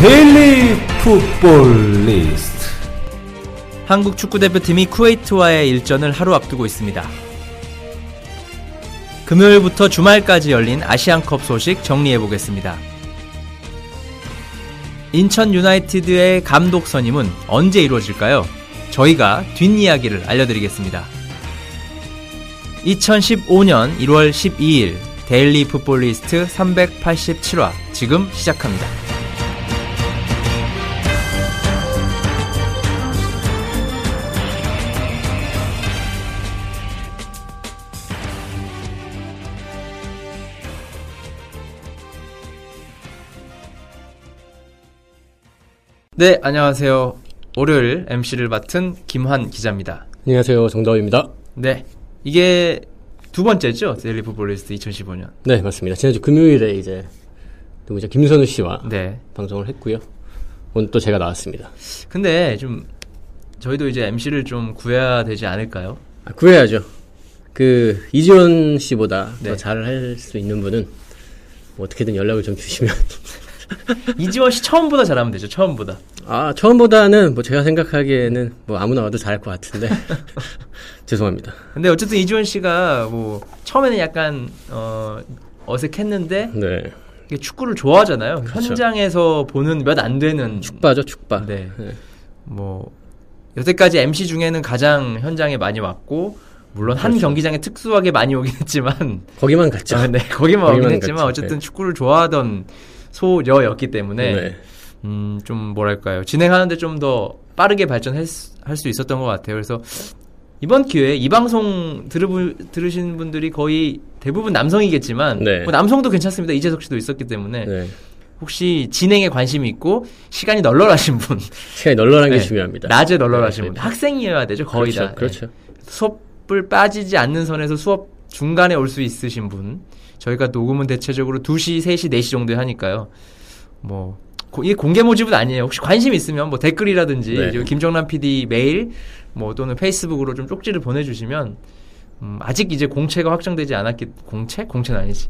데일리 풋볼리스트 한국 축구대표팀이 쿠웨이트와의 일전을 하루 앞두고 있습니다. 금요일부터 주말까지 열린 아시안컵 소식 정리해 보겠습니다. 인천 유나이티드의 감독 선임은 언제 이루어질까요? 저희가 뒷이야기를 알려드리겠습니다. 2015년 1월 12일 데일리 풋볼리스트 387화 지금 시작합니다. 네, 안녕하세요. 월요일 MC를 맡은 김환 기자입니다. 안녕하세요 정다우입니다 네, 이게 두 번째죠? 데일리 풋볼리스트 2015년. 네 맞습니다 지난주 금요일에 이제 누구죠 김선우 씨와 네. 방송을 했고요 오늘 또 제가 나왔습니다 근데 좀 저희도 이제 MC를 좀 구해야 되지 않을까요? 아, 구해야죠 그 이지원 씨보다 네. 더 잘할 수 있는 분은 뭐 어떻게든 연락을 좀 주시면 이지원 씨 처음보다 잘하면 되죠. 처음보다. 아 처음보다는 뭐 제가 생각하기에는 뭐 아무나 와도 잘할 것 같은데 죄송합니다 근데 어쨌든 이지원 씨가 뭐 처음에는 약간 어 어색했는데 네 이게 축구를 좋아하잖아요. 그렇죠. 현장에서 보는 몇 안 되는 축바죠 축바 네. 네. 뭐 여태까지 MC 중에는 가장 현장에 많이 왔고 물론 한 그렇죠. 경기장에 특수하게 많이 오긴 했지만 거기만 갔죠 아, 네 거기만 오긴 거기만 했지만 갔죠. 어쨌든 네. 축구를 좋아하던 소녀였기 때문에 네. 음, 좀 뭐랄까요. 진행하는데 좀 더 빠르게 발전할 수 있었던 것 같아요. 그래서 이번 기회에 이 방송 들으, 들으신 분들이 거의 대부분 남성이겠지만 네. 뭐 남성도 괜찮습니다. 이재석 씨도 있었기 때문에 네. 혹시 진행에 관심이 있고 시간이 널널하신 분, 시간이 널널한 게 네. 중요합니다 낮에 널널하신 네, 분, 네. 학생이어야 되죠. 거의 그렇죠, 다. 그렇죠 네. 수업을 빠지지 않는 선에서 수업 중간에 올 수 있으신 분. 저희가 녹음은 대체적으로 2시, 3시, 4시 정도에 하니까요. 뭐 고- 이게 공개 모집은 아니에요. 혹시 관심 있으면 뭐 댓글이라든지 네. 저 김정남 PD 메일 뭐 또는 페이스북으로 좀 쪽지를 보내주시면 음, 아직 이제 공채가 확정되지 않았기 공채 공채는 아니지.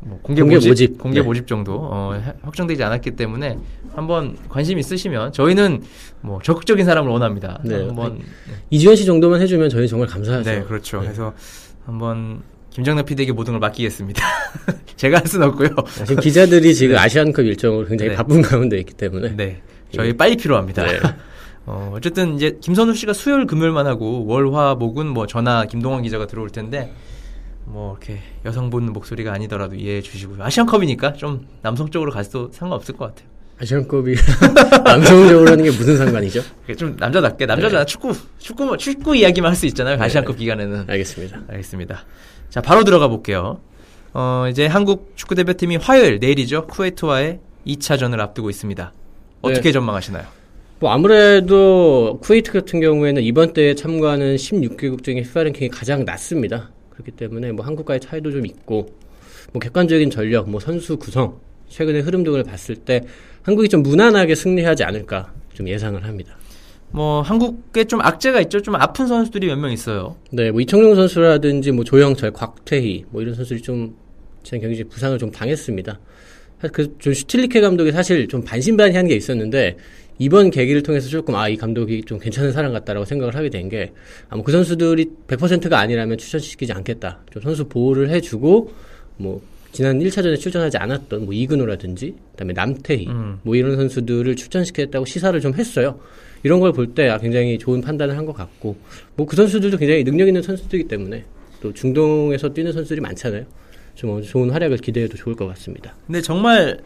뭐 공개, 공개 모집, 모집. 공개 네. 모집 정도 어, 해- 확정되지 않았기 때문에 한번 관심 있으시면 저희는 뭐 적극적인 사람을 원합니다. 네. 한번 이지원 씨 정도만 해주면 저희 정말 감사하죠. 네, 그렇죠. 그래서 한번 김정남 PD에게 모든 걸 맡기겠습니다. 제가 할 수는 없고요. 아, 지금 기자들이 지금 아시안컵 일정으로 굉장히 네. 바쁜 가운데 있기 때문에 네, 저희 빨리 필요합니다. 네. 어, 어쨌든 이제 김선우 씨가 수요일 금요일만 하고 월 화 목은 뭐 전화 김동원 기자가 들어올 텐데 뭐 이렇게 여성분 목소리가 아니더라도 이해해 주시고요. 아시안컵이니까 좀 남성적으로 가도 상관없을 것 같아요. 아시안컵이 남성적으로 하는 게 무슨 상관이죠? 좀 남자답게 남자잖아 축구 축구 축구 이야기만 할 수 있잖아요. 아시안컵 기간에는. 알겠습니다. 알겠습니다. 자, 바로 들어가 볼게요. 어, 이제 한국 축구 대표팀이 화요일 내일이죠. 쿠웨이트와의 2차전을 앞두고 있습니다. 어떻게 네. 전망하시나요? 뭐 아무래도 쿠웨이트 같은 경우에는 이번 대회에 참가하는 16개국 중에 FIFA 랭킹이 가장 낮습니다. 그렇기 때문에 뭐 한국과의 차이도 좀 있고 뭐 객관적인 전력, 뭐 선수 구성, 최근의 흐름 등을 봤을 때 한국이 좀 무난하게 승리하지 않을까 좀 예상을 합니다. 뭐 한국에 좀 악재가 있죠. 좀 아픈 선수들이 몇 명 있어요. 네, 뭐 이청용 선수라든지 뭐 조영철, 곽태희 뭐 이런 선수들이 좀 지난 경기 중에 부상을 좀 당했습니다. 그존 슈틸리케 감독이 사실 좀 반신반의한 게 있었는데 이번 계기를 통해서 조금 아 이 감독이 좀 괜찮은 사람 같다라고 생각을 하게 된 게 아마 그 선수들이 100%가 아니라면 출전시키지 않겠다. 좀 선수 보호를 해주고 뭐 지난 1차전에 출전하지 않았던 뭐 이근호라든지 그다음에 남태희 음. 뭐 이런 선수들을 출전시켰다고 시사를 좀 했어요. 이런 걸 볼 때 아, 굉장히 좋은 판단을 한 것 같고 뭐 그 선수들도 굉장히 능력 있는 선수들이기 때문에 또 중동에서 뛰는 선수들이 많잖아요. 좀 좋은 활약을 기대해도 좋을 것 같습니다. 근데 정말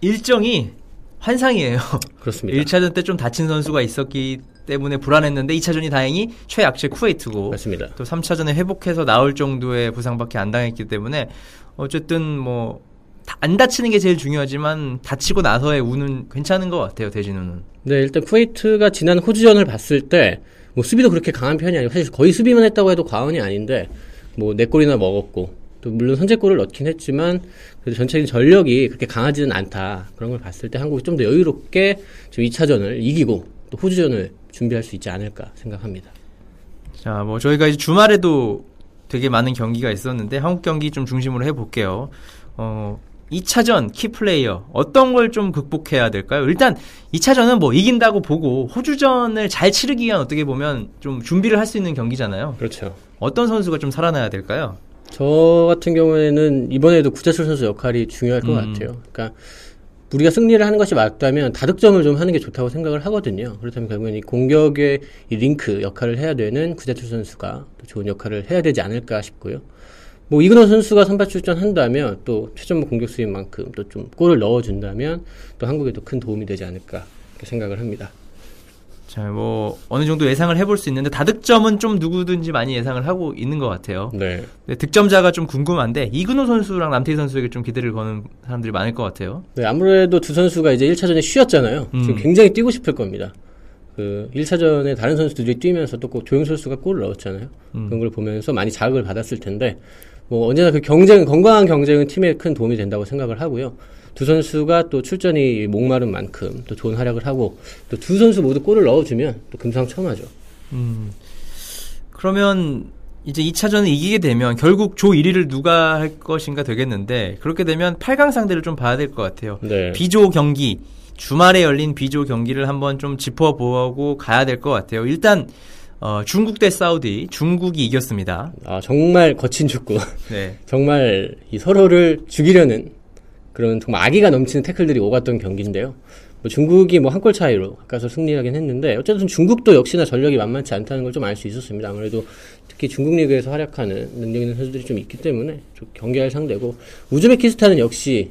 일정이 환상이에요. 그렇습니다. 1차전 때 좀 다친 선수가 있었기 때문에 불안했는데 2차전이 다행히 최약체 쿠웨이트고 맞습니다. 또 3차전에 회복해서 나올 정도의 부상밖에 안 당했기 때문에 어쨌든 뭐 안 다치는 게 제일 중요하지만 다치고 나서의 운은 괜찮은 것 같아요 대진우는. 네, 일단 쿠웨이트가 지난 호주전을 봤을 때, 뭐 수비도 그렇게 강한 편이 아니고, 사실 거의 수비만 했다고 해도 과언이 아닌데, 뭐네 골이나 먹었고, 또 물론 선제골을 넣긴 했지만, 그래도 전체적인 전력이 그렇게 강하지는 않다. 그런 걸 봤을 때 한국이 좀 더 여유롭게 지금 2차전을 이기고, 또 호주전을 준비할 수 있지 않을까 생각합니다. 자, 뭐 저희가 이제 주말에도 되게 많은 경기가 있었는데 한국 경기 좀 중심으로 해볼게요. 어, 2차전 키플레이어 어떤 걸 좀 극복해야 될까요? 일단 2차전은 뭐 이긴다고 보고 호주전을 잘 치르기 위한 어떻게 보면 좀 준비를 할 수 있는 경기잖아요. 그렇죠. 어떤 선수가 좀 살아나야 될까요? 저 같은 경우에는 이번에도 구자철 선수 역할이 중요할 것 음. 같아요. 그러니까 우리가 승리를 하는 것이 맞다면 다득점을 좀 하는 게 좋다고 생각을 하거든요. 그렇다면 결국엔 이 공격의 이 링크 역할을 해야 되는 구자철 선수가 또 좋은 역할을 해야 되지 않을까 싶고요. 뭐 이근호 선수가 선발 출전한다면 또 최전방 공격수인 만큼 또 좀 골을 넣어준다면 또 한국에도 큰 도움이 되지 않을까 생각을 합니다. 자, 뭐 어느 정도 예상을 해볼 수 있는데 다득점은 좀 누구든지 많이 예상을 하고 있는 것 같아요. 네. 네, 득점자가 좀 궁금한데 이근호 선수랑 남태희 선수에게 좀 기대를 거는 사람들이 많을 것 같아요. 네, 아무래도 두 선수가 이제 1차전에 쉬었잖아요. 음. 지금 굉장히 뛰고 싶을 겁니다. 그 1차전에 다른 선수들이 뛰면서 또 꼭 조용 선수가 골을 넣었잖아요. 음. 그런 걸 보면서 많이 자극을 받았을 텐데 뭐 언제나 그 경쟁 건강한 경쟁은 팀에 큰 도움이 된다고 생각을 하고요. 두 선수가 또 출전이 목마른 만큼 또 좋은 활약을 하고 또 두 선수 모두 골을 넣어주면 또 금상첨화죠. 음. 그러면 이제 2차전을 이기게 되면 결국 조 1위를 누가 할 것인가 되겠는데 그렇게 되면 8강 상대를 좀 봐야 될 것 같아요. 네. B조 경기 주말에 열린 B조 경기를 한번 좀 짚어보고 가야 될 것 같아요. 일단 어, 중국 대 사우디 중국이 이겼습니다. 아 정말 거친 축구. 네. 정말 이 서로를 죽이려는 그런 정말 악의가 넘치는 태클들이 오갔던 경기인데요. 뭐 중국이 뭐 한 골 차이로 가까서 승리하긴 했는데 어쨌든 중국도 역시나 전력이 만만치 않다는 걸 좀 알 수 있었습니다. 아무래도 특히 중국 리그에서 활약하는 능력 있는 선수들이 좀 있기 때문에 좀 경계할 상대고 우즈베키스탄은 역시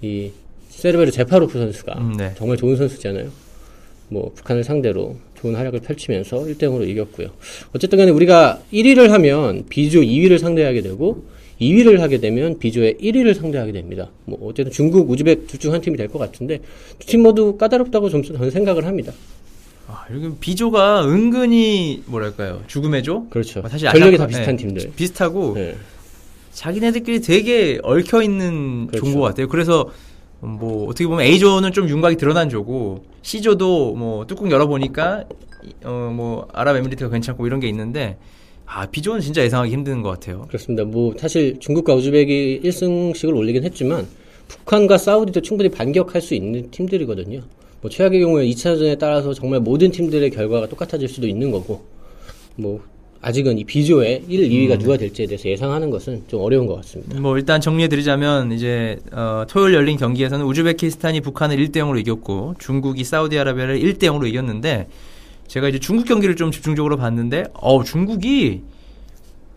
이 세르베르 제파로프 선수가 음, 네. 정말 좋은 선수잖아요. 뭐 북한을 상대로 좋은 활약을 펼치면서 1대0으로 이겼고요. 어쨌든 간에 우리가 1위를 하면 B조 2위를 상대하게 되고 2위를 하게 되면 B조의 1위를 상대하게 됩니다. 뭐 어쨌든 중국, 우즈벡 둘 중 한 팀이 될 것 같은데 두 팀 모두 까다롭다고 좀 저는 생각을 합니다. 아, 여기 B조가 은근히 뭐랄까요 죽음의 조? 그렇죠. 뭐 사실 전력이 다 비슷한 네, 팀들. 비슷하고 네. 자기네들끼리 되게 얽혀 있는 그렇죠. 조인 것 같아요. 그래서 뭐 어떻게 보면 A조는 좀 윤곽이 드러난 조고 C조도 뭐 뚜껑 열어보니까 어 뭐 아랍에미리트가 괜찮고 이런 게 있는데 아 B조는 진짜 예상하기 힘든 것 같아요. 그렇습니다. 뭐 사실 중국과 우즈벡이 1승씩을 올리긴 했지만 북한과 사우디도 충분히 반격할 수 있는 팀들이거든요. 뭐 최악의 경우에 2차전에 따라서 정말 모든 팀들의 결과가 똑같아질 수도 있는 거고 뭐 아직은 이 B조의 1, 2위가 누가 될지에 대해서 예상하는 것은 좀 어려운 것 같습니다. 뭐 일단 정리해드리자면 이제 어, 토요일 열린 경기에서는 우즈베키스탄이 북한을 1대 0으로 이겼고 중국이 사우디아라비아를 1대 0으로 이겼는데 제가 이제 중국 경기를 좀 집중적으로 봤는데 어 중국이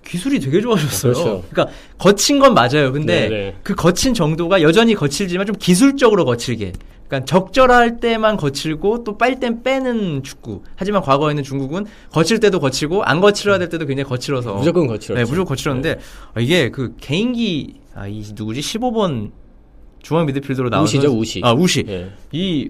기술이 되게 좋아졌어요. 그렇죠. 러니까 거친 건 맞아요. 근데 네네. 그 거친 정도가 여전히 거칠지만 좀 기술적으로 거칠게. 그러니까 적절할 때만 거칠고 또 빨 땐 빼는 축구. 하지만 과거에는 중국은 거칠 때도 거치고 안 거칠어야 될 때도 굉장히 거칠어서 무조건 거칠었죠. 네, 무조건 거칠었는데 아, 이게 그 개인기 아, 이 누구지? 15번 중앙 미드필더로 나온 우시죠, 우시. 아, 우시. 예. 이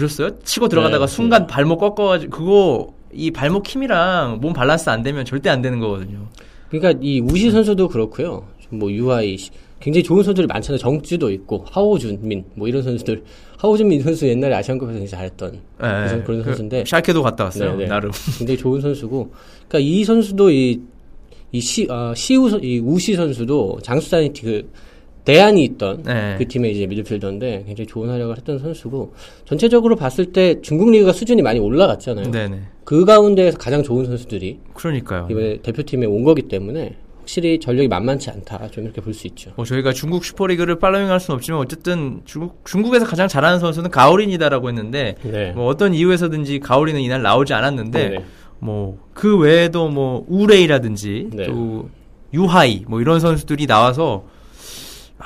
보셨어요? 치고 들어가다가 네, 순간 발목 꺾어가지고 그거 이 발목 힘이랑 몸 밸런스 안 되면 절대 안 되는 거거든요. 그러니까 이 우시 선수도 그렇고요. 뭐 씨, 굉장히 좋은 선수들이 많잖아요. 정주도 있고 하오준민 뭐 이런 선수들. 하오준민 선수 옛날에 아시안컵에서 굉장히 잘했던 네, 그런, 그런 선수인데 샬케도 갔다 왔어요. 네네. 나름. 굉장히 좋은 선수고, 그러니까 이 선수도 이, 이 시, 아, 시우, 선- 이 우시 선수도 장수산이 그, 대안이 있던 네. 그 팀의 이제 미드필더인데 굉장히 좋은 활약을 했던 선수고, 전체적으로 봤을 때 중국 리그가 수준이 많이 올라갔잖아요. 네네. 그 가운데에서 가장 좋은 선수들이 그러니까요. 이번에 대표팀에 온 거기 때문에 확실히 전력이 만만치 않다. 좀 이렇게 볼 수 있죠. 뭐 저희가 중국 슈퍼리그를 팔로잉할 수는 없지만 어쨌든 중국 중국에서 가장 잘하는 선수는 가오린이다라고 했는데 네. 뭐 어떤 이유에서든지 가오린은 이날 나오지 않았는데 네네. 뭐그 외에도 뭐 우레이라든지 네. 또 유하이 뭐 이런 선수들이 나와서 아,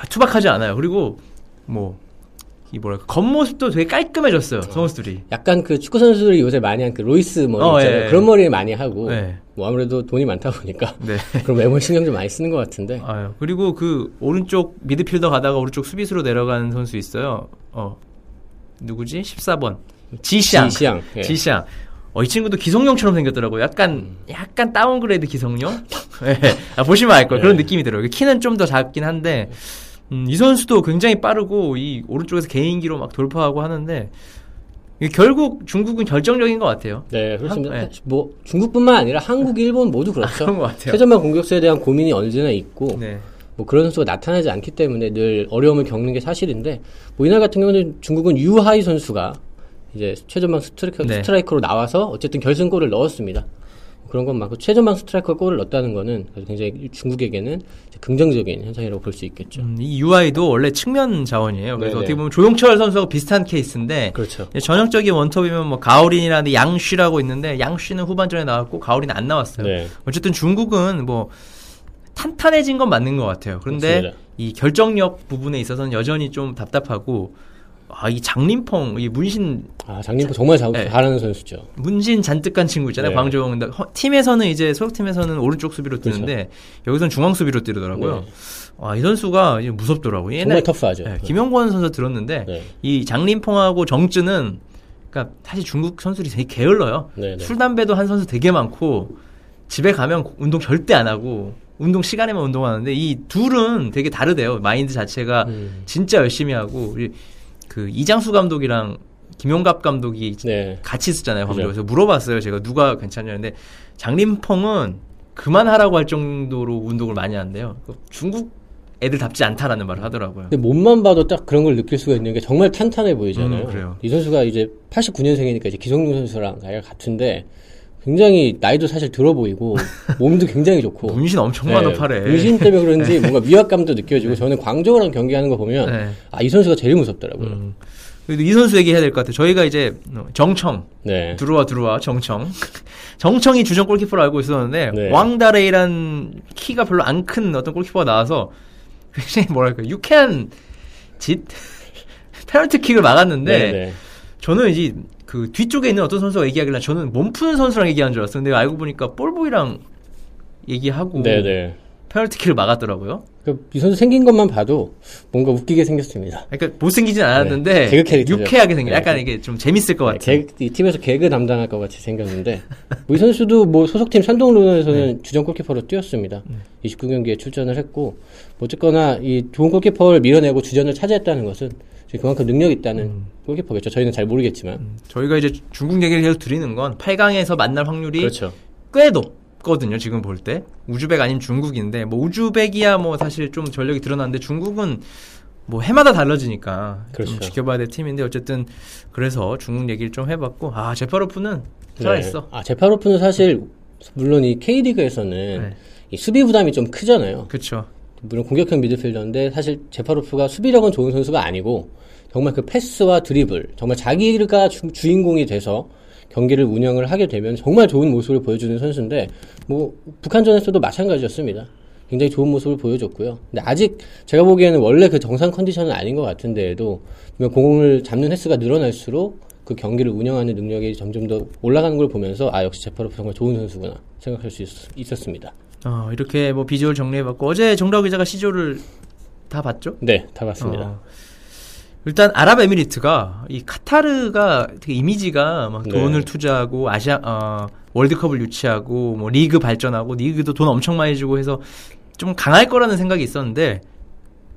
투박하지 않아요. 그리고 뭐 이 뭐랄까 겉모습도 되게 깔끔해졌어요 선수들이. 약간 그 축구 선수들이 요새 많이 한 그 로이스 머리 어, 있잖아요. 예. 그런 머리를 많이 하고 네. 뭐 아무래도 돈이 많다 보니까 네. 그런 외모 신경 좀 많이 쓰는 것 같은데. 아유, 그리고 그 오른쪽 미드필더 가다가 오른쪽 수비수로 내려가는 선수 있어요. 어 누구지? 14번 지샹. 지시앙. 예. 지샹. 어, 이 친구도 기성용처럼 생겼더라고요. 약간, 음. 약간 downgrade 기성용? 예. 아, 보시면 알 거예요. 그런 네. 느낌이 들어요. 키는 좀 더 작긴 한데, 음, 이 선수도 굉장히 빠르고, 이 오른쪽에서 개인기로 막 돌파하고 하는데, 결국 중국은 결정적인 것 같아요. 네, 그렇습니다. 한- 네. 뭐 중국뿐만 아니라 한국, 일본 모두 그렇죠. 그런 것 같아요. 최전방 공격수에 대한 고민이 언제나 있고 네. 뭐 그런 선수가 나타나지 않기 때문에 늘 어려움을 겪는 게 사실인데 뭐 이날 같은 경우는 중국은 유하이 선수가 이제 최전방 스트라이커, 네. 스트라이커로 나와서 어쨌든 결승골을 넣었습니다. 그런 건 많고 최전방 스트라이커 골을 넣었다는 거는 굉장히 중국에게는 긍정적인 현상이라고 볼 수 있겠죠. 음, 이 유하이도 원래 측면 자원이에요. 그래서 네네. 어떻게 보면 조영철 선수하고 비슷한 케이스인데, 그렇죠. 전형적인 원톱이면 뭐 가오린이라는 양쉬라고 있는데 양쉬는 후반전에 나왔고 가오린은 안 나왔어요. 네. 어쨌든 중국은 뭐 탄탄해진 건 맞는 것 같아요. 그런데 맞습니다. 이 결정력 부분에 있어서는 여전히 좀 답답하고 아 이 장림펑 이 문신 아 장림포 정말 잘, 네. 잘하는 선수죠. 문신 잔뜩한 친구 있잖아요. 네. 허- 팀에서는 이제 소속 팀에서는 오른쪽 수비로 뛰는데 여기서는 중앙 수비로 뛰더라고요. 그렇죠. 네. 와, 이 선수가 무섭더라고요. 정말 터프하죠. 네, 김영권 선수 들었는데 네. 이 장림펑하고 정쯔는 그러니까 사실 중국 선수들이 되게 게을러요. 네, 네. 술 담배도 한 선수 되게 많고 집에 가면 운동 절대 안 하고 운동 시간에만 운동하는데 이 둘은 되게 다르대요. 마인드 자체가 음. 진짜 열심히 하고 그 이장수 감독이랑 김용갑 감독이 네. 같이 있었잖아요. 광저우에서 물어봤어요. 제가 누가 괜찮냐는데 장림펑은 그만하라고 할 정도로 운동을 많이 한대요. 그 중국 애들답지 않다라는 말을 하더라고요. 근데 몸만 봐도 딱 그런 걸 느낄 수가 있는 게 정말 탄탄해 보이잖아요. 음. 이 선수가 이제 89년생이니까 이제 기성용 선수랑 나이가 같은데 굉장히 나이도 사실 들어 보이고 몸도 굉장히 좋고 문신 엄청 많아 팔에. 문신 때문에 그런지 뭔가 위압감도 느껴지고 저는 광저우랑 경기하는 거 보면 네. 아이 선수가 제일 무섭더라고요. 음. 그래도 이 선수 얘기해야 될 것 같아요. 저희가 이제 정청 네. 들어와 들어와 정청 정청이 주전 골키퍼로 알고 있었는데 네. 왕다레이란 키가 별로 안 큰 어떤 골키퍼가 나와서 굉장히 뭐랄까 유쾌한 짓 페널티킥을 막았는데 네, 네. 저는 이제 그 뒤쪽에 있는 어떤 선수가 얘기하길래 저는 몸 푸는 선수랑 얘기하는 줄 알았어요. 근데 알고 보니까 볼보이랑 얘기하고 네, 네. 페널티킥을 막았더라고요. 그이 선수 생긴 것만 봐도 뭔가 웃기게 생겼습니다. 그러니까 못생기진 않았는데 네, 개그 캐릭터죠. 유쾌하게 생긴 네. 약간 이게 좀 재밌을 것 같아요. 개, 이 팀에서 개그 담당할 것 같이 생겼는데 뭐 이 선수도 뭐 소속팀 산동론에서는 네. 주전 골키퍼로 뛰었습니다. 29경기에 출전을 했고 뭐 어쨌거나 이 좋은 골키퍼를 밀어내고 주전을 차지했다는 것은 그만큼 능력이 있다는 음. 골키퍼겠죠. 저희는 잘 모르겠지만 저희가 이제 중국 얘기를 계속 드리는 건 8강에서 만날 확률이 그렇죠. 꽤 높거든요. 지금 볼 때. 우즈벡 아닌 중국인데 뭐 우즈벡이야 뭐 사실 좀 전력이 드러났는데 중국은 뭐 해마다 달라지니까 그렇죠. 좀 지켜봐야 될 팀인데 어쨌든 그래서 중국 얘기를 좀 해봤고 아 제파로프는 살아있어. 네. 아 제파로프는 사실 물론 이 K리그에서는 네. 이 수비 부담이 좀 크잖아요. 그렇죠. 물론 공격형 미드필더인데 사실 제파로프가 수비력은 좋은 선수가 아니고 정말 그 패스와 드리블 정말 자기가 주, 주인공이 돼서 경기를 운영을 하게 되면 정말 좋은 모습을 보여주는 선수인데 뭐 북한전에서도 마찬가지였습니다. 굉장히 좋은 모습을 보여줬고요. 근데 아직 제가 보기에는 원래 그 정상 컨디션은 아닌 것 같은데도 공을 잡는 횟수가 늘어날수록 그 경기를 운영하는 능력이 점점 더 올라가는 걸 보면서 아 역시 제파로프 정말 좋은 선수구나 생각할 수 있, 었습니다 어, 이렇게 뭐 비주얼 정리해봤고 어제 정다우 기자가 시조를 다 봤죠? 네, 다 봤습니다. 어, 일단 아랍에미리트가 이 카타르가 되게 이미지가 막 네. 돈을 투자하고 아시아 어, 월드컵을 유치하고 뭐 리그 발전하고 리그도 돈 엄청 많이 주고 해서 좀 강할 거라는 생각이 있었는데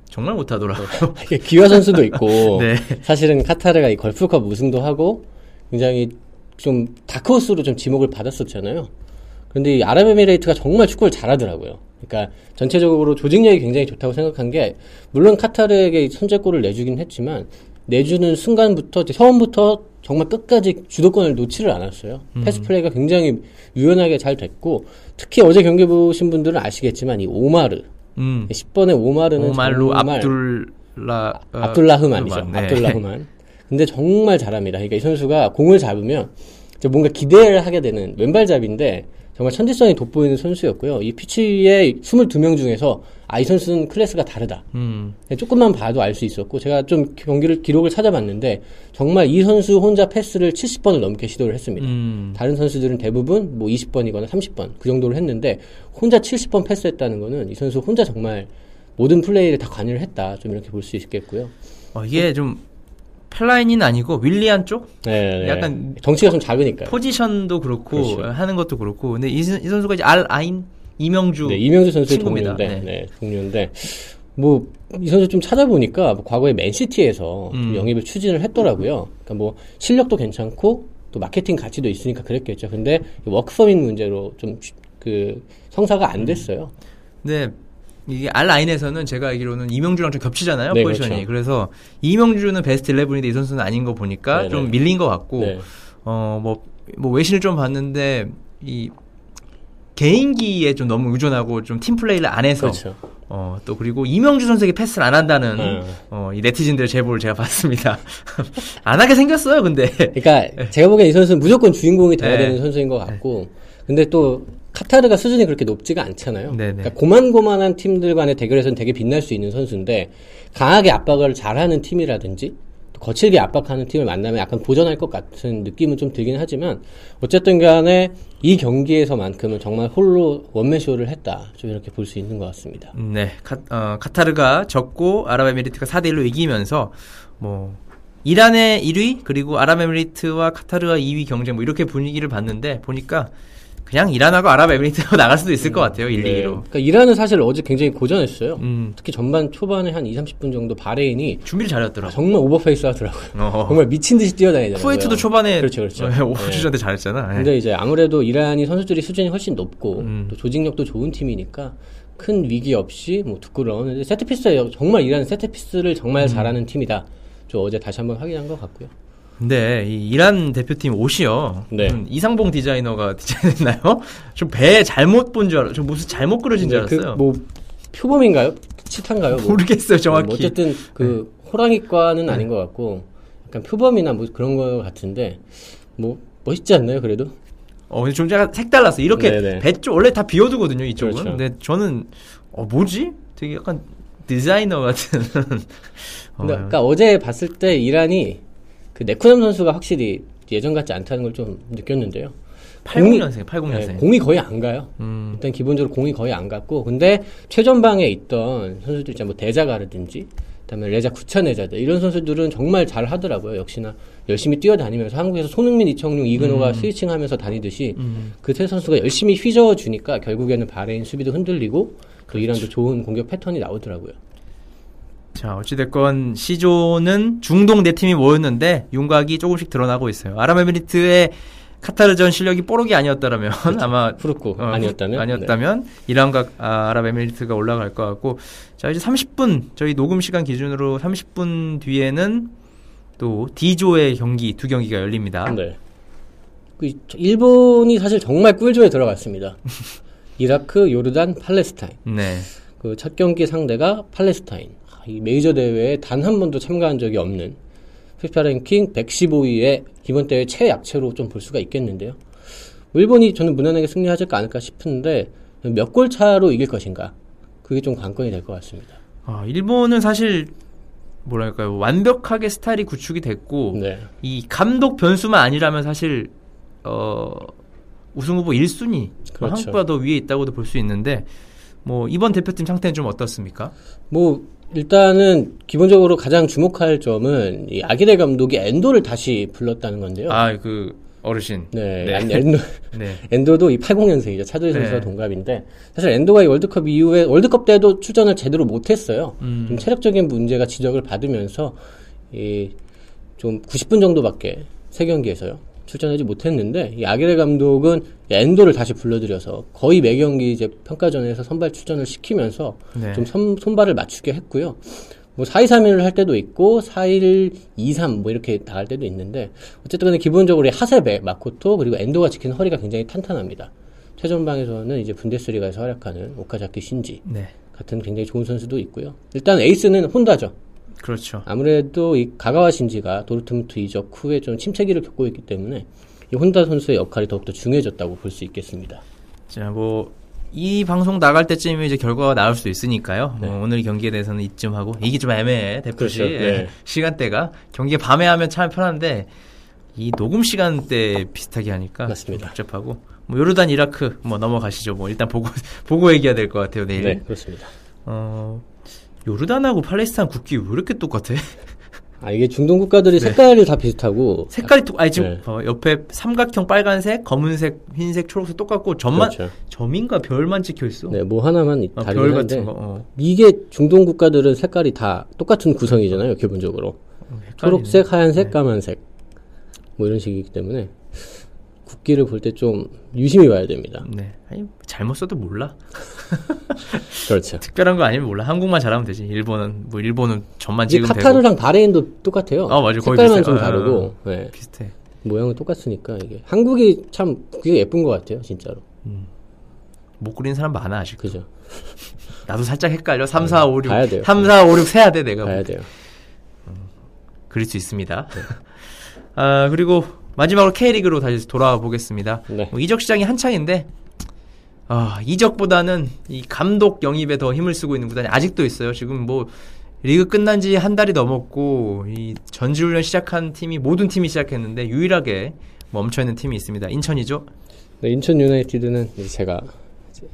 정말 못하더라고요. 이게 기화 선수도 있고 네. 사실은 카타르가 이 걸프컵 우승도 하고 굉장히 좀 다크호스로 좀 지목을 받았었잖아요. 그런데 이 아랍에미레이트가 정말 축구를 잘하더라고요. 그러니까 전체적으로 조직력이 굉장히 좋다고 생각한 게 물론 카타르에게 선제골을 내주긴 했지만 내주는 순간부터 처음부터 정말 끝까지 주도권을 놓지를 않았어요. 패스 플레이가 굉장히 유연하게 잘 됐고 특히 어제 경기 보신 분들은 아시겠지만 이 오마르 음. 10번의 오마르는 오말로 압둘라 어, 압둘라흐만이죠. 네. 압둘라흐만. 근데 정말 잘합니다. 그러니까 이 선수가 공을 잡으면 뭔가 기대를 하게 되는 왼발잡인데 정말 천재성이 돋보이는 선수였고요. 이 피치의 22명 중에서 아, 이 선수는 클래스가 다르다. 음. 조금만 봐도 알 수 있었고 제가 좀 경기를 기록을 찾아봤는데 정말 이 선수 혼자 패스를 70번을 넘게 시도를 했습니다. 음. 다른 선수들은 대부분 뭐 20번이거나 30번 그 정도로 했는데 혼자 70번 패스했다는 거는 이 선수 혼자 정말 모든 플레이를 다 관여를 했다. 좀 이렇게 볼 수 있겠고요. 어, 이게 좀 펠라인은 아니고 윌리안 쪽 네, 네. 약간 덩치가 좀 작으니까요. 포지션도 그렇고 그렇죠. 하는 것도 그렇고 근데 이, 선- 이 선수가 이제 알 아인 이명주 네, 이명주 선수의 친구입니다. 동료인데, 네. 네, 동료인데, 뭐, 이 선수 좀 찾아보니까, 뭐 과거에 맨시티에서 좀 음. 영입을 추진을 했더라고요. 그러니까 뭐, 실력도 괜찮고, 또 마케팅 가치도 있으니까 그랬겠죠. 근데, 이 워크퍼밋 문제로 좀, 그, 성사가 안 됐어요. 근데 이게 알 라인에서는 제가 알기로는 이명주랑 좀 겹치잖아요 네, 포지션이 그렇죠. 그래서 이명주는 베스트 11인데 이 선수는 아닌 거 보니까 네네. 좀 밀린 것 같고 네. 어뭐 뭐 외신을 좀 봤는데 이 개인기에 좀 너무 의존하고 좀 팀 플레이를 안 해서 그렇죠. 어, 또 그리고 이명주 선수에게 패스를 안 한다는 네. 어, 이 네티즌들의 제보를 제가 봤습니다. 안 하게 생겼어요, 근데. 그러니까, 제가 보기엔 이 선수는 무조건 주인공이 돼야 네. 되는 선수인 것 같고, 근데 또, 카타르가 수준이 그렇게 높지가 않잖아요. 네네. 그러니까 고만고만한 팀들 간의 대결에서는 되게 빛날 수 있는 선수인데 강하게 압박을 잘하는 팀이라든지 또 거칠게 압박하는 팀을 만나면 약간 고전할 것 같은 느낌은 좀 들긴 하지만 어쨌든 간에 이 경기에서만큼은 정말 홀로 원맨쇼를 했다. 좀 이렇게 볼 수 있는 것 같습니다. 네, 카, 어, 카타르가 졌고 아랍에미리트가 4대 1로 이기면서 뭐 이란의 1위 그리고 아랍에미리트와 카타르가 2위 경쟁 뭐 이렇게 분위기를 봤는데 보니까 그냥 이란하고 아랍에미리트가 나갈 수도 있을 것 같아요. 1, 네. 2위로. 그러니까 이란은 사실 어제 굉장히 고전했어요. 음, 특히 전반 초반에 한 2, 30분 정도 바레인이 준비를 잘했더라고. 정말 오버페이스 하더라고요. 어. 정말 미친 듯이 뛰어다니더라고요. 쿠웨이트도 초반에 그렇죠, 그렇죠. 네, 네. 호주전 때 잘했잖아. 네. 근데 이제 아무래도 이란이 선수들이 수준이 훨씬 높고 음. 또 조직력도 좋은 팀이니까 큰 위기 없이 뭐 두고 넣었는데 세트피스에 정말 이란은 세트피스를 음. 정말 잘하는 팀이다. 저 어제 다시 한번 확인한 것 같고요. 근데 이 이란 대표팀 옷이요. 네. 음, 이상봉 디자이너가 디자인했나요? 좀 배 잘못 본 줄 알아. 좀 무슨 잘못 그려진 줄 근데 알았어요. 그 뭐 표범인가요? 치탄가요? 뭐. 모르겠어요, 정확히. 뭐 어쨌든 그 호랑이과는 아닌 것 같고 약간 표범이나 뭐 그런 거 같은데 뭐 멋있지 않나요? 그래도 어, 근데 좀 약간 색달랐어. 이렇게. 배 쪽 원래 다 비워두거든요, 이쪽은. 그렇죠. 근데 저는 어 뭐지? 되게 약간 디자이너 같은. 어, 근데 아까 어제 봤을 때 이란이 그 네쿠남 선수가 확실히 예전 같지 않다는 걸 좀 느꼈는데요. 80년생, 80년생. 네, 공이 거의 안 가요. 음, 일단 기본적으로 공이 거의 안 갔고 근데 최전방에 있던 선수들 있잖아요 뭐 대자가르든지 그다음에 레자 구차네자들 이런 선수들은 정말 잘 하더라고요 역시나 열심히 뛰어다니면서 한국에서 손흥민 이청용 이근호가 switching하면서 다니듯이 음. 그 세 선수가 열심히 휘저어 주니까 결국에는 바레인 수비도 흔들리고 또 이란도 좋은 공격 패턴이 나오더라고요 자, 어찌됐건 C조는 중동 네 팀이 모였는데 윤곽이 조금씩 드러나고 있어요. 아랍에미리트의 카타르전 실력이 뽀록이 아니었다면 아마 후루꾸 어, 그렇죠. 아니었다면 아니었다면 이란과 아, 아랍에미리트가 올라갈 것 같고 자 이제 30분 저희 녹음 시간 기준으로 30분 뒤에는 또 D조의 경기 두 경기가 열립니다. 네. 그 일본이 사실 정말 꿀조에 들어갔습니다. 이라크, 요르단, 팔레스타인. 네. 그 첫 경기 상대가 팔레스타인. 아, 이 메이저 대회에 단 한 번도 참가한 적이 없는 피파 랭킹 115위의 이번 대회 최약체로 좀 볼 수가 있겠는데요. 뭐 일본이 저는 무난하게 승리하지 않을까 싶은데 몇 골 차로 이길 것인가? 그게 좀 관건이 될 것 같습니다. 아, 일본은 사실 뭐랄까요 완벽하게 스타일이 구축이 됐고 네. 이 감독 변수만 아니라면 사실 어 우승 후보 1순위 그렇죠. 한국보다 더 위에 있다고도 볼 수 있는데 뭐 이번 대표팀 상태는 좀 어떻습니까? 뭐 일단은 기본적으로 가장 주목할 점은 이 아기레 감독이 엔도를 다시 불렀다는 건데요. 아 그 어르신. 네, 네. 엔도, 네. 엔도도 이 80년생이죠. 차두리 선수와 네. 동갑인데 사실 엔도가 이 월드컵 이후에 월드컵 때도 출전을 제대로 못했어요. 음. 좀 체력적인 문제가 지적을 받으면서 이 좀 90분 정도밖에 세 경기에서요 출전하지 못했는데 이 아기레 감독은 엔도를 다시 불러들여서 거의 매 경기 이제 평가전에서 선발 출전을 시키면서 네. 좀 선, 손발을 맞추게 했고요. 뭐 4-2-3-1을 할 때도 있고 4-1-2-3 뭐 이렇게 나갈 때도 있는데 어쨌든 간에 기본적으로 이 하세베, 마코토 그리고 엔도가 지키는 허리가 굉장히 탄탄합니다. 최전방에서는 이제 분데스리가에서 활약하는 오카자키 신지 네. 같은 굉장히 좋은 선수도 있고요. 일단 에이스는 혼다죠. 그렇죠. 아무래도 이 가가와 신지가 도르트문트 이적 후에 좀 침체기를 겪고 있기 때문에 이 혼다 선수의 역할이 더욱더 중요해졌다고 볼 수 있겠습니다. 자, 뭐, 이 방송 나갈 때쯤이면 이제 결과가 나올 수 있으니까요. 네. 뭐 오늘 경기에 대해서는 이쯤 하고, 이게 좀 애매해, 대표씨. 그렇죠. 네. 시간대가. 경기 밤에 하면 참 편한데, 이 녹음 시간대 비슷하게 하니까. 맞습니다. 좀 복잡하고. 뭐, 요르단, 이라크, 뭐 넘어가시죠. 뭐, 일단 보고, 보고 얘기해야 될 것 같아요, 내일. 네, 그렇습니다. 어, 요르단하고 팔레스타인 국기 왜 이렇게 똑같아? 아, 이게 중동 국가들이 네. 색깔이 다 비슷하고. 색깔이 똑, 아니, 지금 네. 봐봐. 옆에 삼각형 빨간색, 검은색, 흰색, 초록색 똑같고, 점만, 그렇죠. 점인가 별만 찍혀 있어. 네, 뭐 하나만 아, 다르긴 별. 같은 거. 어. 이게 중동 국가들은 색깔이 다 똑같은 구성이잖아요, 기본적으로. 헷갈리네. 초록색, 하얀색, 네. 까만색. 뭐 이런 식이기 때문에 국기를 볼 때 좀 유심히 봐야 됩니다. 네. 아니, 잘못 써도 몰라. 그렇죠. 특별한 거 아니면 몰라. 한국만 잘하면 되지. 일본은, 뭐, 일본은 찍으면 되고. 카타르랑 바레인도 똑같아요. 어, 맞아요. 거의 색깔만. 좀 어, 다르고 어, 네. 비슷해. 모양은 똑같으니까 이게 한국이 참 국기가 예쁜 것 같아요, 진짜로. 못 그리는 사람 많아, 아직. 그죠? 나도 살짝 헷갈려. 3, 4, 5, 6. 봐야 돼요. 3, 4, 5, 6 세야 돼, 내가. 봐야 돼요. 그릴 수 있습니다. 아, 그리고 마지막으로 K리그로 다시 돌아와 보겠습니다. 네. 뭐 이적 시장이 한창인데, 아, 이적보다는 이 감독 영입에 더 힘을 쓰고 있는 구단이 아직도 있어요. 지금 뭐, 리그 끝난 지 한 달이 넘었고, 이 전지훈련 시작한 팀이, 모든 팀이 시작했는데, 유일하게 멈춰 있는 팀이 있습니다. 인천이죠? 네, 인천 유나이티드는 이제 제가 이제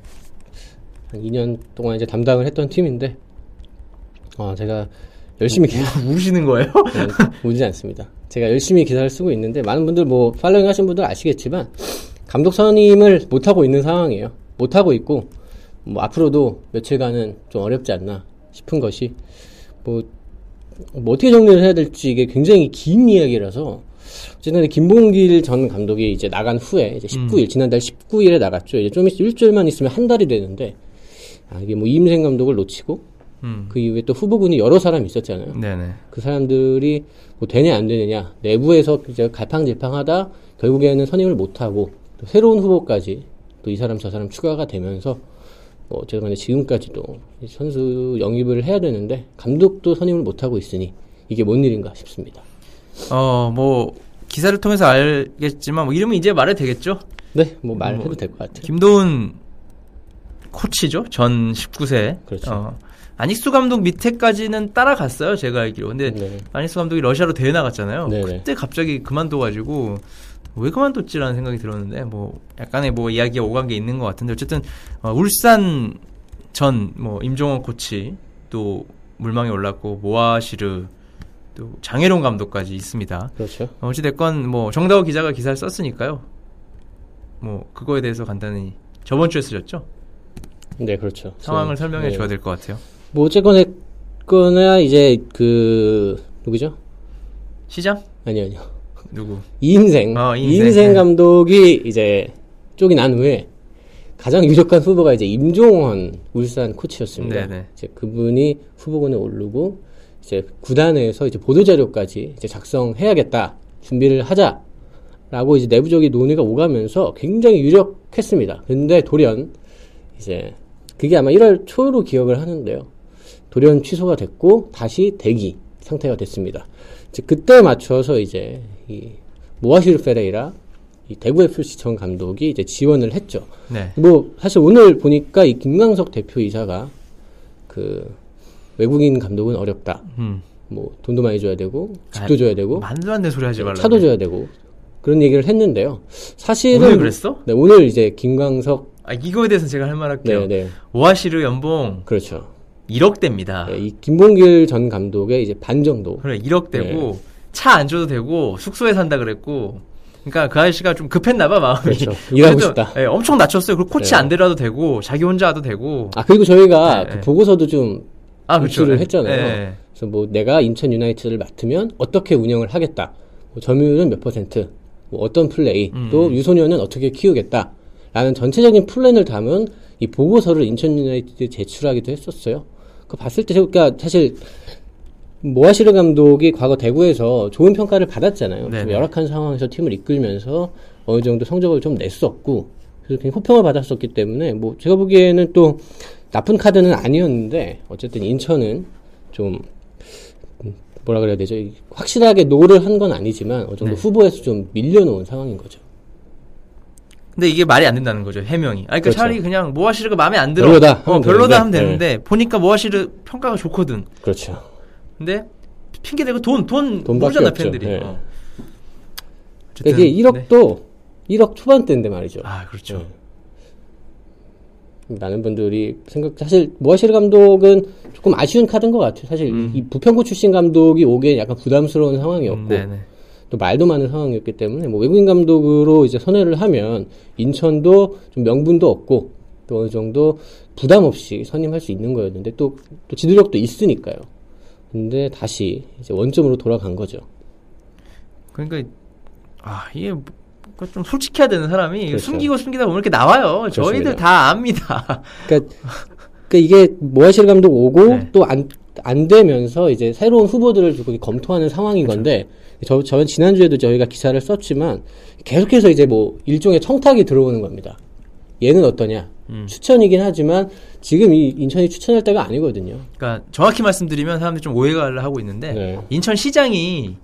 한 2년 동안 이제 담당을 했던 팀인데, 어, 제가 열심히 기 우시는 거예요? 오지 않습니다. 제가 열심히 기사를 쓰고 있는데 많은 분들 뭐 팔로잉 하신 분들 아시겠지만 감독 선임을 못 하고 있는 상황이에요. 못 하고 있고 뭐 앞으로도 며칠간은 좀 어렵지 않나 싶은 것이 뭐, 뭐 어떻게 정리를 해야 될지 이게 굉장히 긴 이야기라서 어쨌든 김봉길 전 감독이 이제 나간 후에 이제 19일 지난달 19일에 나갔죠. 이제 좀 있, 일주일만 있으면 한 달이 되는데 아, 이게 뭐 이임생 감독을 놓치고 음. 그 이후에 또 후보군이 여러 사람 있었잖아요. 네네. 그 사람들이 뭐 되냐 안 되느냐 내부에서 이제 갈팡질팡하다 결국에는 선임을 못 하고 또 새로운 후보까지 또 이 사람 저 사람 추가가 되면서 뭐 어쨌든 지금까지도 이 선수 영입을 해야 되는데 감독도 선임을 못 하고 있으니 이게 뭔 일인가 싶습니다. 어, 뭐, 기사를 통해서 알겠지만, 뭐, 이름은 이제 말해도 되겠죠? 네, 뭐 말해도 뭐, 될것 같아요. 김도훈 코치죠. 전 19세. 그렇죠. 어, 아닉수 감독 밑에까지는 따라갔어요. 제가 알기로. 근데 네. 아닉수 감독이 러시아로 대회 나갔잖아요. 네네. 그때 갑자기 그만둬가지고 왜 그만뒀지라는 생각이 들었는데 뭐 약간의 뭐 이야기가 오간 게 있는 것 같은데 어쨌든 어, 울산 전 뭐 임종원 코치 또 물망에 올랐고 모아시르 또 장혜롱 감독까지 있습니다. 그렇죠. 어찌 됐건 뭐 정다우 기자가 기사를 썼으니까요. 뭐 그거에 대해서 간단히 저번 주에 쓰셨죠? 네, 그렇죠. 상황을 설명해 네. 줘야 될 것 같아요. 뭐 어쨌거나 거나 이제 그 누구죠? 시장? 아니 아니요. 누구? 이인생. 어, 이인생. 이인생 네. 감독이 이제 쪽이 난 후에 가장 유력한 후보가 이제 임종원 울산 코치였습니다. 네네. 이제 그분이 후보군에 오르고 이제 구단에서 이제 보도 자료까지 이제 작성해야겠다 준비를 하자라고 이제 내부적인 논의가 오가면서 굉장히 유력했습니다. 근데 돌연 이제 그게 아마 1월 초로 기억을 하는데요. 돌연 취소가 됐고 다시 대기 상태가 됐습니다. 이제 그때 맞춰서 이제 이 모아시르 페레이라 이 대구 FC 전 감독이 이제 지원을 했죠. 네. 뭐 사실 오늘 보니까 이 김광석 대표이사가 그 외국인 감독은 어렵다. 음. 뭐 돈도 많이 줘야 되고 집도 아, 줘야 되고 말도 안 되는 소리 하지 말라. 차도 줘야 되고 그런 얘기를 했는데요. 사실은 오늘 그랬어? 네, 오늘 이제 김광석 아, 이거에 대해서 제가 할 말 할게요. 네, 네. 오아시르 연봉 그렇죠. 1억 대입니다. 네, 이 김봉길 전 감독의 이제 반 정도. 그래 1억 대고 네. 차안 줘도 되고 숙소에 산다 그랬고 그러니까 그 아저씨가 좀 급했나 봐 마음이. 그렇죠. 일하고 싶다. 예, 엄청 낮췄어요. 그리고 코치 네. 안 데려와도 되고 자기 혼자 와도 되고. 아 그리고 저희가 네, 그 네. 보고서도 좀 아 그렇죠. 예. 했잖아요. 예. 그래서 뭐 내가 인천 유나이티드를 맡으면 어떻게 운영을 하겠다. 뭐 점유율은 몇 퍼센트, 뭐 어떤 플레이, 음. 또 유소년은 어떻게 키우겠다. 라는 전체적인 플랜을 담은 이 보고서를 인천 유나이티드에 제출하기도 했었어요. 그 봤을 때 그러니까 사실 모아시르 감독이 과거 대구에서 좋은 평가를 받았잖아요. 좀 네네. 열악한 상황에서 팀을 이끌면서 어느 정도 성적을 좀 냈었고 그래서 굉장히 호평을 받았었기 때문에 뭐 제가 보기에는 또 나쁜 카드는 아니었는데 어쨌든 인천은 좀 음, 뭐라 그래야 되죠? 이 확실하게 no를 한 건 아니지만 어느 정도 네. 후보에서 좀 밀려놓은 상황인 거죠. 근데 이게 말이 안 된다는 거죠 해명이. 아 그러니까 그렇죠. 차라리 그냥 모아시르가 마음에 안 들어. 별로다 어, 하면 별로다 하면 되는데, 되는데 보니까 모아시르 평가가 좋거든. 그렇죠. 근데 핑계 대고 돈돈 모르잖아. 팬들이. 네. 어. 그러니까 이게 어쨌든, 네. 1억도 1억 초반대인데 말이죠. 아 그렇죠. 네. 많은 분들이 생각 사실 모아시르 감독은 조금 아쉬운 카드인 것 같아요. 사실 음. 이 부평구 출신 감독이 오기엔 약간 부담스러운 상황이었고 음, 네네. 또 말도 많은 상황이었기 때문에 뭐 외국인 감독으로 이제 선회를 하면 인천도 좀 명분도 없고 또 어느 정도 부담 없이 선임할 수 있는 거였는데 또, 또 지도력도 있으니까요. 근데 다시 이제 원점으로 돌아간 거죠. 그러니까 아 이게 좀 솔직해야 되는 사람이 그렇죠. 숨기고 숨기다 보면 이렇게 나와요. 저희들 그렇습니다. 다 압니다. 그러니까, 그러니까 이게 모아시르 감독 오고 네. 또안 안 되면서 이제 새로운 후보들을 두고 검토하는 상황인 건데 저, 저 지난주에도 저희가 기사를 썼지만 계속해서 이제 뭐 일종의 청탁이 들어오는 겁니다. 얘는 어떠냐? 음. 추천이긴 하지만 지금 이 인천이 추천할 때가 아니거든요. 그러니까 정확히 말씀드리면 사람들이 좀 오해가 하고 있는데 네. 인천 시장이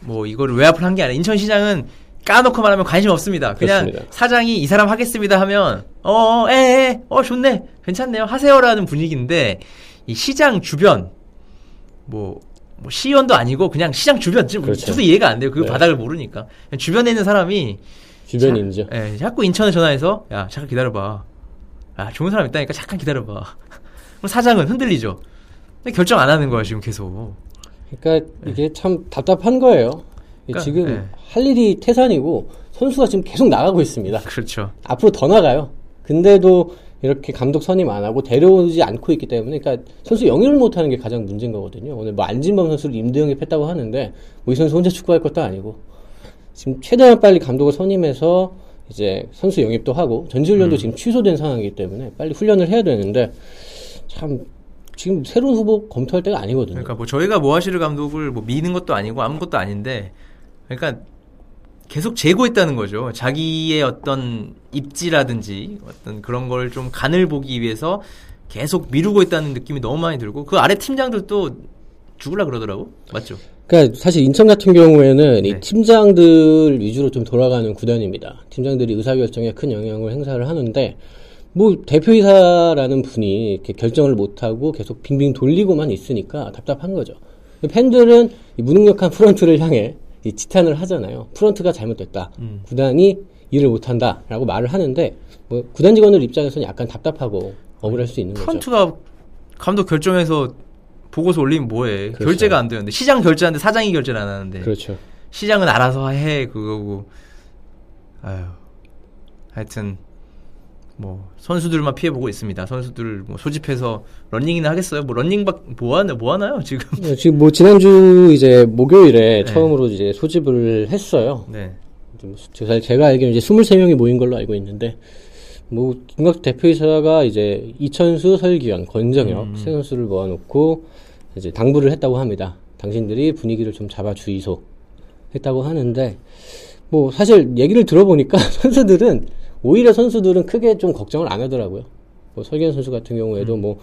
뭐 이거를 외압을 한 게 아니라 인천 시장은 까놓고 말하면 관심 없습니다. 그냥 그렇습니다. 사장이 이 사람 하겠습니다 하면 어, 에, 에, 어, 좋네, 괜찮네요, 하세요라는 분위기인데 이 시장 주변 뭐, 뭐 시의원도 아니고 그냥 시장 주변 지금 그렇죠. 저도 이해가 안 돼요. 그 네. 바닥을 모르니까 주변에 있는 사람이 주변인죠. 자, 예, 자꾸 인천에 전화해서 야 잠깐 기다려봐. 아 좋은 사람 있다니까 잠깐 기다려봐. 그럼 사장은 흔들리죠. 근데 결정 안 하는 거야 지금 계속. 그러니까 이게 참 답답한 거예요. 그러니까, 지금 네. 할 일이 태산이고 선수가 지금 계속 나가고 있습니다. 그렇죠. 앞으로 더 나가요. 근데도 이렇게 감독 선임 안 하고 데려오지 않고 있기 때문에, 그러니까 선수 영입을 못 하는 게 가장 문제인 거거든요. 오늘 뭐 안진범 선수를 임대 영입했다고 하는데, 뭐 이 선수 혼자 축구할 것도 아니고, 지금 최대한 빨리 감독을 선임해서 이제 선수 영입도 하고, 전지훈련도 지금 취소된 상황이기 때문에 빨리 훈련을 해야 되는데, 참, 지금 새로운 후보 검토할 때가 아니거든요. 그러니까 뭐 저희가 모아시르 감독을 뭐 미는 것도 아니고 아무것도 아닌데, 그러니까 계속 재고했다는 거죠. 자기의 어떤 입지라든지 어떤 그런 걸 좀 간을 보기 위해서 계속 미루고 있다는 느낌이 너무 많이 들고 그 아래 팀장들도 죽을라 그러더라고. 맞죠? 그러니까 사실 인천 같은 경우에는 이 네. 팀장들 위주로 좀 돌아가는 구단입니다. 팀장들이 의사결정에 큰 영향을 행사를 하는데 뭐 대표이사라는 분이 이렇게 결정을 못하고 계속 빙빙 돌리고만 있으니까 답답한 거죠. 팬들은 이 무능력한 프런트를 향해 이 지탄을 하잖아요. 프런트가 잘못됐다. 음. 구단이 일을 못한다라고 말을 하는데 뭐 구단 직원들 입장에서는 약간 답답하고 억울할 수 있는 거죠. 프런트가 감독 결정해서 보고서 올리면 뭐해? 그렇죠. 결제가 안 되는데 시장 결제하는데 사장이 결제를 안 하는데 그렇죠. 시장은 알아서 해 그거고. 아유. 하여튼 뭐 선수들만 피해 보고 있습니다. 선수들 뭐 소집해서 런닝이나 하겠어요? 뭐 런닝 박 뭐 하나 뭐 하나요 지금? 네, 지금 뭐 지난주 이제 목요일에 네. 처음으로 이제 소집을 했어요. 네. 좀 제가, 제가 알기로는 이제 23명이 모인 걸로 알고 있는데, 뭐, 김각 대표이사가 이제 이천수, 설기현, 권정혁 음. 세 선수를 모아놓고 이제 당부를 했다고 합니다. 당신들이 분위기를 좀 잡아 주이소 했다고 하는데, 뭐, 사실 얘기를 들어보니까 선수들은, 오히려 선수들은 크게 좀 걱정을 안 하더라고요. 뭐, 설기현 선수 같은 경우에도 뭐,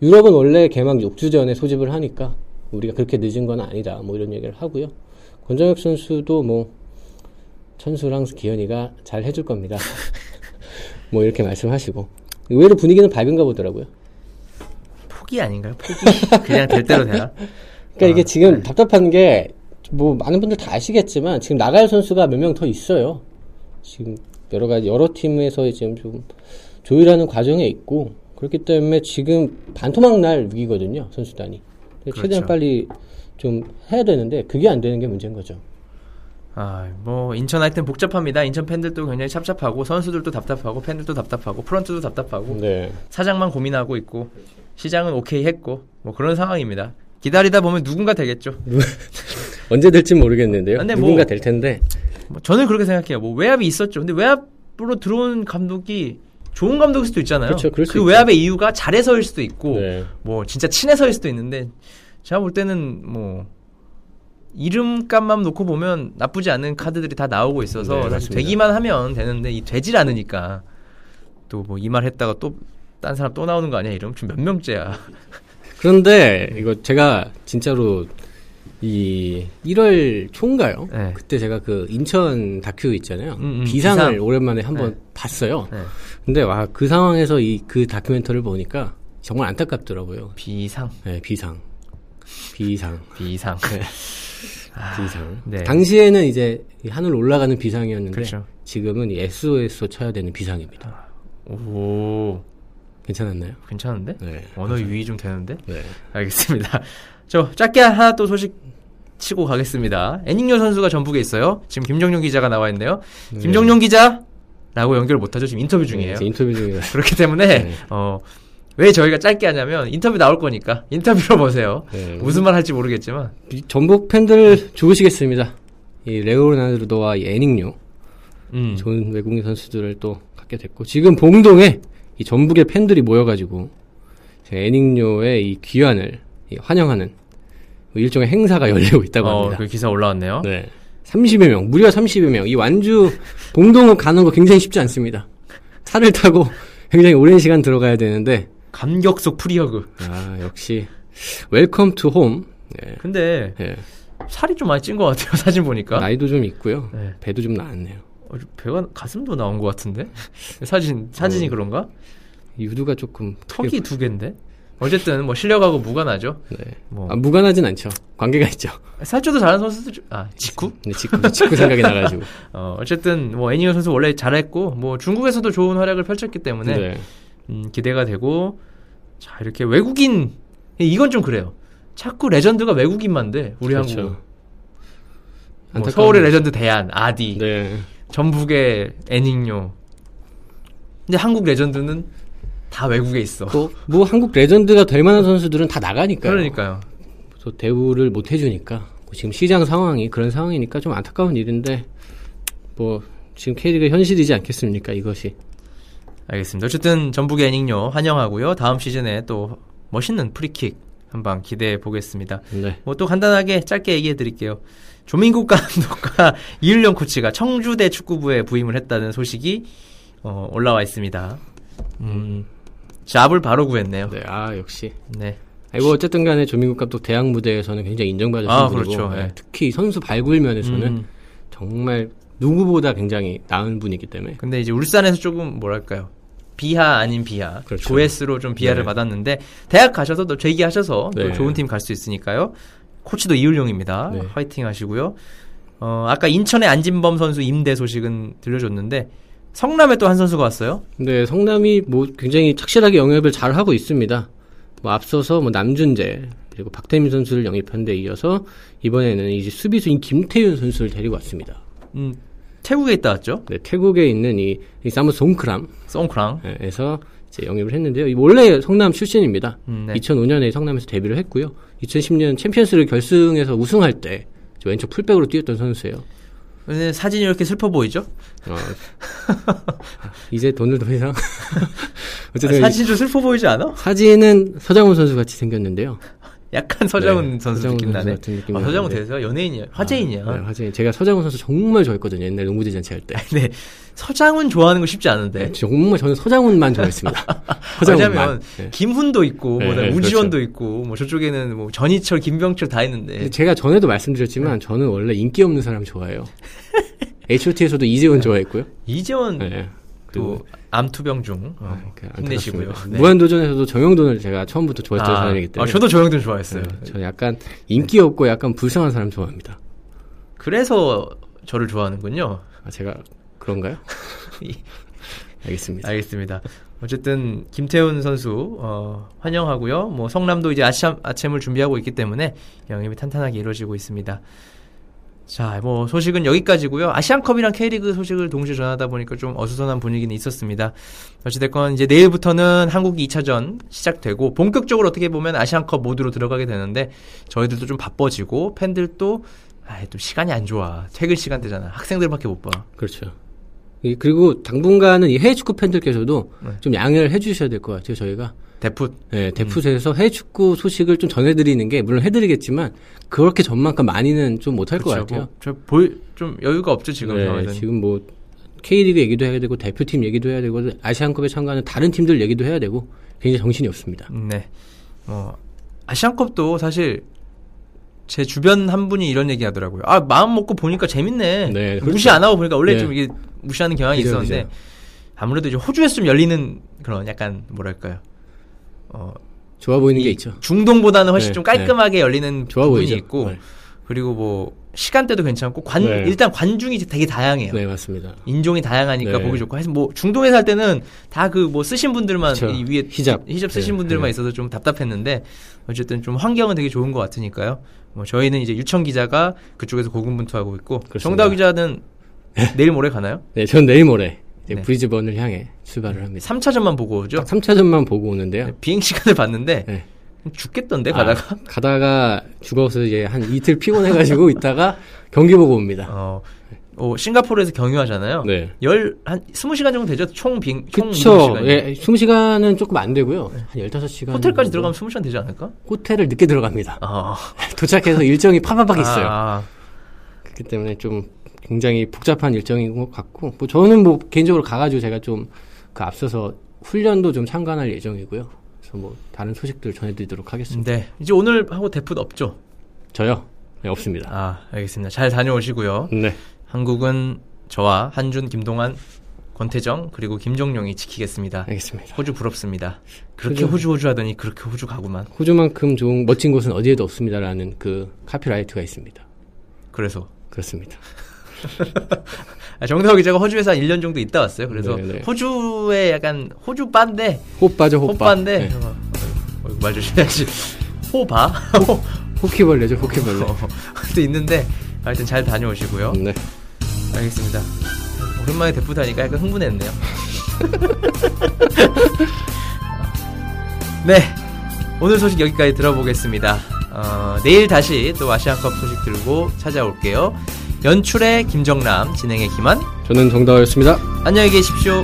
유럽은 원래 개막 6주 전에 소집을 하니까 우리가 그렇게 늦은 건 아니다. 뭐 이런 얘기를 하고요. 권정혁 선수도 뭐, 천수랑 기현이가 잘 해줄 겁니다. 뭐 이렇게 말씀하시고 의외로 분위기는 밝은가 보더라고요. 포기 아닌가요? 포기. 그냥 될 대로 되나? 그러니까 이게 아, 지금 네. 답답한 게 뭐 많은 분들 다 아시겠지만 지금 나갈 선수가 몇 명 더 있어요. 지금 여러 가지 여러 팀에서 지금 좀 조율하는 과정에 있고 그렇기 때문에 지금 반토막 날 위기거든요 선수단이. 최대한 그렇죠. 빨리 좀 해야 되는데 그게 안 되는 게 문제인 거죠. 아, 뭐 인천 하여튼 복잡합니다. 인천 팬들도 굉장히 찹찹하고 선수들도 답답하고 팬들도 답답하고 프런트도 답답하고 네. 사장만 고민하고 있고 시장은 오케이 했고 뭐 그런 상황입니다. 기다리다 보면 누군가 되겠죠. 언제 될지 모르겠는데요. 근데 누군가 뭐- 될 텐데. 뭐 저는 그렇게 생각해요. 뭐 외압이 있었죠. 근데 외압으로 들어온 감독이 좋은 감독일 수도 있잖아요. 그렇죠. 그럴 수그 있죠. 외압의 이유가 잘해서일 수도 있고 네. 뭐 진짜 친해서일 수도 있는데 제가 볼 때는 뭐 이름값만 놓고 보면 나쁘지 않은 카드들이 다 나오고 있어서 네. 되기만 하면 되는데 이 되질 않으니까 또 뭐 이 말 했다가 또 딴 사람 또 나오는 거 아니야 이름 지금 몇 명째야 그런데 이거 제가 진짜로 이 1월 초인가요? 네. 그때 제가 그 인천 다큐 있잖아요. 음, 음, 비상을 비상. 오랜만에 한번 네. 봤어요. 네. 근데 와 그 상황에서 이 그 다큐멘터리를 보니까 정말 안타깝더라고요. 비상, 네, 비상. 비상. 비상. 비상. 네. 당시에는 이제 이 하늘 올라가는 비상이었는데 그렇죠. 지금은 이 SOS로 쳐야 되는 비상입니다. 오, 괜찮았나요? 괜찮은데? 네. 언어 유의 좀 되는데? 네. 알겠습니다. 저 짧게 하나 또 소식 치고 가겠습니다. 애닝요 선수가 전북에 있어요. 지금 김정용 기자가 나와 있네요. 김정용 기자라고 연결 못하죠. 지금 인터뷰 중이에요. 네, 인터뷰 중이라. 그렇기 때문에 네. 어, 왜 저희가 짧게 하냐면 인터뷰 나올 거니까 인터뷰로 보세요. 네. 무슨 말 할지 모르겠지만 이 전북 팬들 죽으시겠습니다. 이 레오나르도와 이 애닝요 음. 좋은 외국인 선수들을 또 갖게 됐고 지금 봉동에 이 전북의 팬들이 모여가지고 제 애닝요의 이 귀환을 이 환영하는 뭐 일종의 행사가 열리고 있다고 어, 합니다. 그 기사 올라왔네요. 네. 30여 명, 무려 30여 명. 이 완주 봉동을 가는 거 굉장히 쉽지 않습니다. 차를 타고 굉장히 오랜 시간 들어가야 되는데 감격 속 프리허그. 아 역시 welcome to home. 네. 근데 네. 살이 좀 많이 찐 것 같아요. 사진 보니까. 나이도 좀 있고요. 네. 배도 좀 나왔네요. 어, 배가 가슴도 나온 것 같은데 사진 사진이 어. 그런가? 유두가 조금 턱이 두 개인데. 어쨌든 뭐 실력하고 무관하죠. 네. 뭐 아, 무관하진 않죠. 관계가 있죠. 살쪄도 잘하는 선수들 중- 아 직구? 근데 직구, 직구 생각이 나가지고. 어, 어쨌든 뭐 애니어 선수 원래 잘했고 뭐 중국에서도 좋은 활약을 펼쳤기 때문에 네. 음, 기대가 되고 자 이렇게 외국인 이건 좀 그래요. 자꾸 레전드가 외국인만 돼 우리 그렇죠. 한국. 뭐 서울의. 레전드 데얀 아디, 네. 전북의 애닝요. 근데 한국 레전드는 다 외국에 있어. 또, 뭐, 한국 레전드가 될 만한 선수들은 다 나가니까요. 그러니까요. 또 대우를 못 해주니까. 뭐 지금 시장 상황이 그런 상황이니까 좀 안타까운 일인데, 뭐, 지금 K리그 현실이지 않겠습니까, 이것이. 알겠습니다. 어쨌든 전북의 애닝요 환영하고요. 다음 시즌에 또 멋있는 프리킥 한방 기대해 보겠습니다. 네. 뭐 또 간단하게 짧게 얘기해 드릴게요. 조민국 감독과 이을령 코치가 청주대 축구부에 부임을 했다는 소식이 어, 올라와 있습니다. 음, 잡을 바로 구했네요. 네, 아, 역시. 네. 이거 어쨌든 간에 조민국 감독 대학 무대에서는 굉장히 인정받은 아, 분이고 그렇죠. 네, 네. 특히 선수 발굴 면에서는 음, 정말 누구보다 굉장히 나은 분이기 때문에 근데 이제 울산에서 조금 뭐랄까요. 비하 아닌 비하. 그렇죠. 조회수로 좀 비하를 네. 받았는데 대학 가셔서 또 재기하셔서 또 네. 좋은 팀 갈 수 있으니까요. 코치도 이을용입니다. 네. 화이팅 하시고요. 어, 아까 인천의 안진범 선수 임대 소식은 들려줬는데 성남에 또 한 선수가 왔어요. 네, 성남이 뭐 굉장히 착실하게 영입을 잘 하고 있습니다. 뭐 앞서서 뭐 남준재 그리고 박태민 선수를 영입한 데 이어서 이번에는 이제 수비수인 김태윤 선수를 데리고 왔습니다. 음, 태국에 있다 왔죠. 네, 태국에 있는 이, 이 사무 송크람에서 송크랑. 이제 영입을 했는데요. 이 원래 성남 출신입니다. 음, 네. 2005년에 성남에서 데뷔를 했고요. 2010년 챔피언스리그 결승에서 우승할 때 저 왼쪽 풀백으로 뛰었던 선수예요. 근데 사진이 이렇게 슬퍼 보이죠? 어, 이제 돈을 더 이상 어쨌든 이 사진 좀 슬퍼 보이지 않아? 사진은 서장훈 선수 같이 생겼는데요. 약간 서장훈 네, 선수 느낌 나네. 같은 느낌이 아, 서장훈. 대세요? 연예인이야. 화제인이야. 네, 화제인. 제가 서장훈 선수 정말 좋아했거든요. 옛날 농구대 잔치 할 때. 근데 서장훈 좋아하는 거 쉽지 않은데. 정말 저는 서장훈만 좋아했습니다. 서장훈만. 왜냐면 네. 김훈도 있고 네, 뭐 네, 우지원도 있고 뭐 저쪽에는 뭐 전희철, 김병철 다 있는데 제가 전에도 말씀드렸지만 저는 원래 인기 없는 사람 좋아해요. H.O.T.에서도 이재원 좋아했고요. 이재원 네. 또 암투병 중 어, 아, 힘내시고요. 네. 무한도전에서도 정영돈을 제가 처음부터 좋아했던 아, 사람이기 때문에. 아, 저도 조영준 좋아했어요. 네, 저는 약간 인기 없고 약간 불쌍한 사람 좋아합니다. 그래서 저를 좋아하는군요. 아, 제가 그런가요? 알겠습니다. 알겠습니다. 어쨌든 김태훈 선수 어, 환영하고요. 뭐 성남도 이제 아침 아침을 준비하고 있기 때문에 영입이 탄탄하게 이루어지고 있습니다. 자, 뭐 소식은 여기까지고요. 아시안컵이랑 K리그 소식을 동시에 전하다 보니까 좀 어수선한 분위기는 있었습니다. 어찌됐건 이제 내일부터는 한국이 2차전 시작되고 본격적으로 어떻게 보면 아시안컵 모드로 들어가게 되는데 저희들도 좀 바빠지고 팬들도 아, 또 시간이 안 좋아. 퇴근 시간대잖아. 학생들밖에 못 봐. 그렇죠. 이- 그리고 당분간은 이 해외 축구 팬들께서도 네. 좀 양해를 해주셔야 될 것 같아요. 저희가 대풋 네, 대풋에서 해외 축구 소식을 좀 전해드리는 게 물론 해드리겠지만 그렇게 전만큼 많이는 좀 못할 것. 같아요. 뭐, 좀 여유가 없죠 지금 네. 지금 뭐 K리그 얘기도 해야 되고 대표팀 얘기도 해야 되고 아시안컵에 참가하는 다른 팀들 얘기도 해야 되고 굉장히 정신이 없습니다. 네. 뭐 아시안컵도 사실 제 주변 한 분이 이런 얘기 하더라고요. 아, 마음 먹고 보니까 재밌네. 네, 그렇죠. 무시 안 하고 보니까 원래 네. 좀 이게 무시하는 경향이 그죠, 있었는데 그죠. 아무래도 이제 호주에서 좀 열리는 그런 약간 뭐랄까요. 어, 좋아 보이는 게이 있죠. 중동보다는 훨씬 네, 좀 깔끔하게 열리는 좋아 부분이 보이죠. 있고 네. 그리고 뭐 시간대도 괜찮고 관 네. 일단 관중이 되게 다양해요. 네, 맞습니다. 인종이 다양하니까 네. 보기 좋고 사실 뭐 중동에 살 때는 다 그 뭐 쓰신 분들만 그쵸. 이 위에 히잡. 히잡 쓰신 네, 분들만 네. 있어서 좀 답답했는데 어쨌든 좀 환경은 되게 좋은 것 같으니까요. 뭐 저희는 이제 유청 기자가 그쪽에서 고군분투하고 있고 그렇습니다. 정다우 기자는 내일 모레 가나요? 네, 전 내일 모레 네. 브리즈번을 향해 출발을 합니다. 3차전만 보고 오죠. 딱 3차전만 보고 오는데요. 네, 비행 시간을 봤는데 네. 죽겠던데 가다가 아, 가다가 죽어서 이제 한 이틀 피곤해가지고 있다가 경기 보고 옵니다. 어, 어, 싱가포르에서 경유하잖아요. 네. 열한 20시간 정도 되죠. 총 비행 총 그쵸. 예, 20시간은 조금 안 되고요. 한 15시간. 호텔까지 들어가면 20시간 되지 않을까? 호텔을 늦게 들어갑니다. 어. 도착해서 일정이 파바박 있어요. 아, 그렇기 때문에 좀 굉장히 복잡한 일정인 것 같고, 뭐 저는 뭐 개인적으로 가가지고 제가 좀 그 앞서서 훈련도 좀 참관할 예정이고요. 그래서 뭐 다른 소식들 전해드리도록 하겠습니다. 네. 이제 오늘 하고 대풋 없죠? 저요? 네, 없습니다. 아, 알겠습니다. 잘 다녀오시고요. 네. 한국은 저와 한준, 김동환, 권태정 그리고 김종용이 지키겠습니다. 알겠습니다. 호주 부럽습니다. 그렇게 호주. 호주 하더니 그렇게 호주 가구만. 호주만큼 좋은 멋진 곳은 어디에도 없습니다라는 그 카피라이트가 있습니다. 그래서 그렇습니다. 아, 정다호 기자가 호주에서 한 1년 정도 있다 왔어요. 그래서 네네. 호주에 약간 호주 바인데 호빠죠, 호빠. 호빠인데 네. 어, 어, 말 조심해야지. 호바. 호키벌레죠, 호키벌레. 어, 또 있는데 하여튼 잘 다녀오시고요. 네. 알겠습니다. 오랜만에 대프다니까 약간 흥분했네요. 네. 오늘 소식 여기까지 들어보겠습니다. 어, 내일 다시 또 아시안컵 소식 들고 찾아올게요. 연출의 김정남, 진행의 김한. 저는 정다였습니다. 안녕히 계십시오.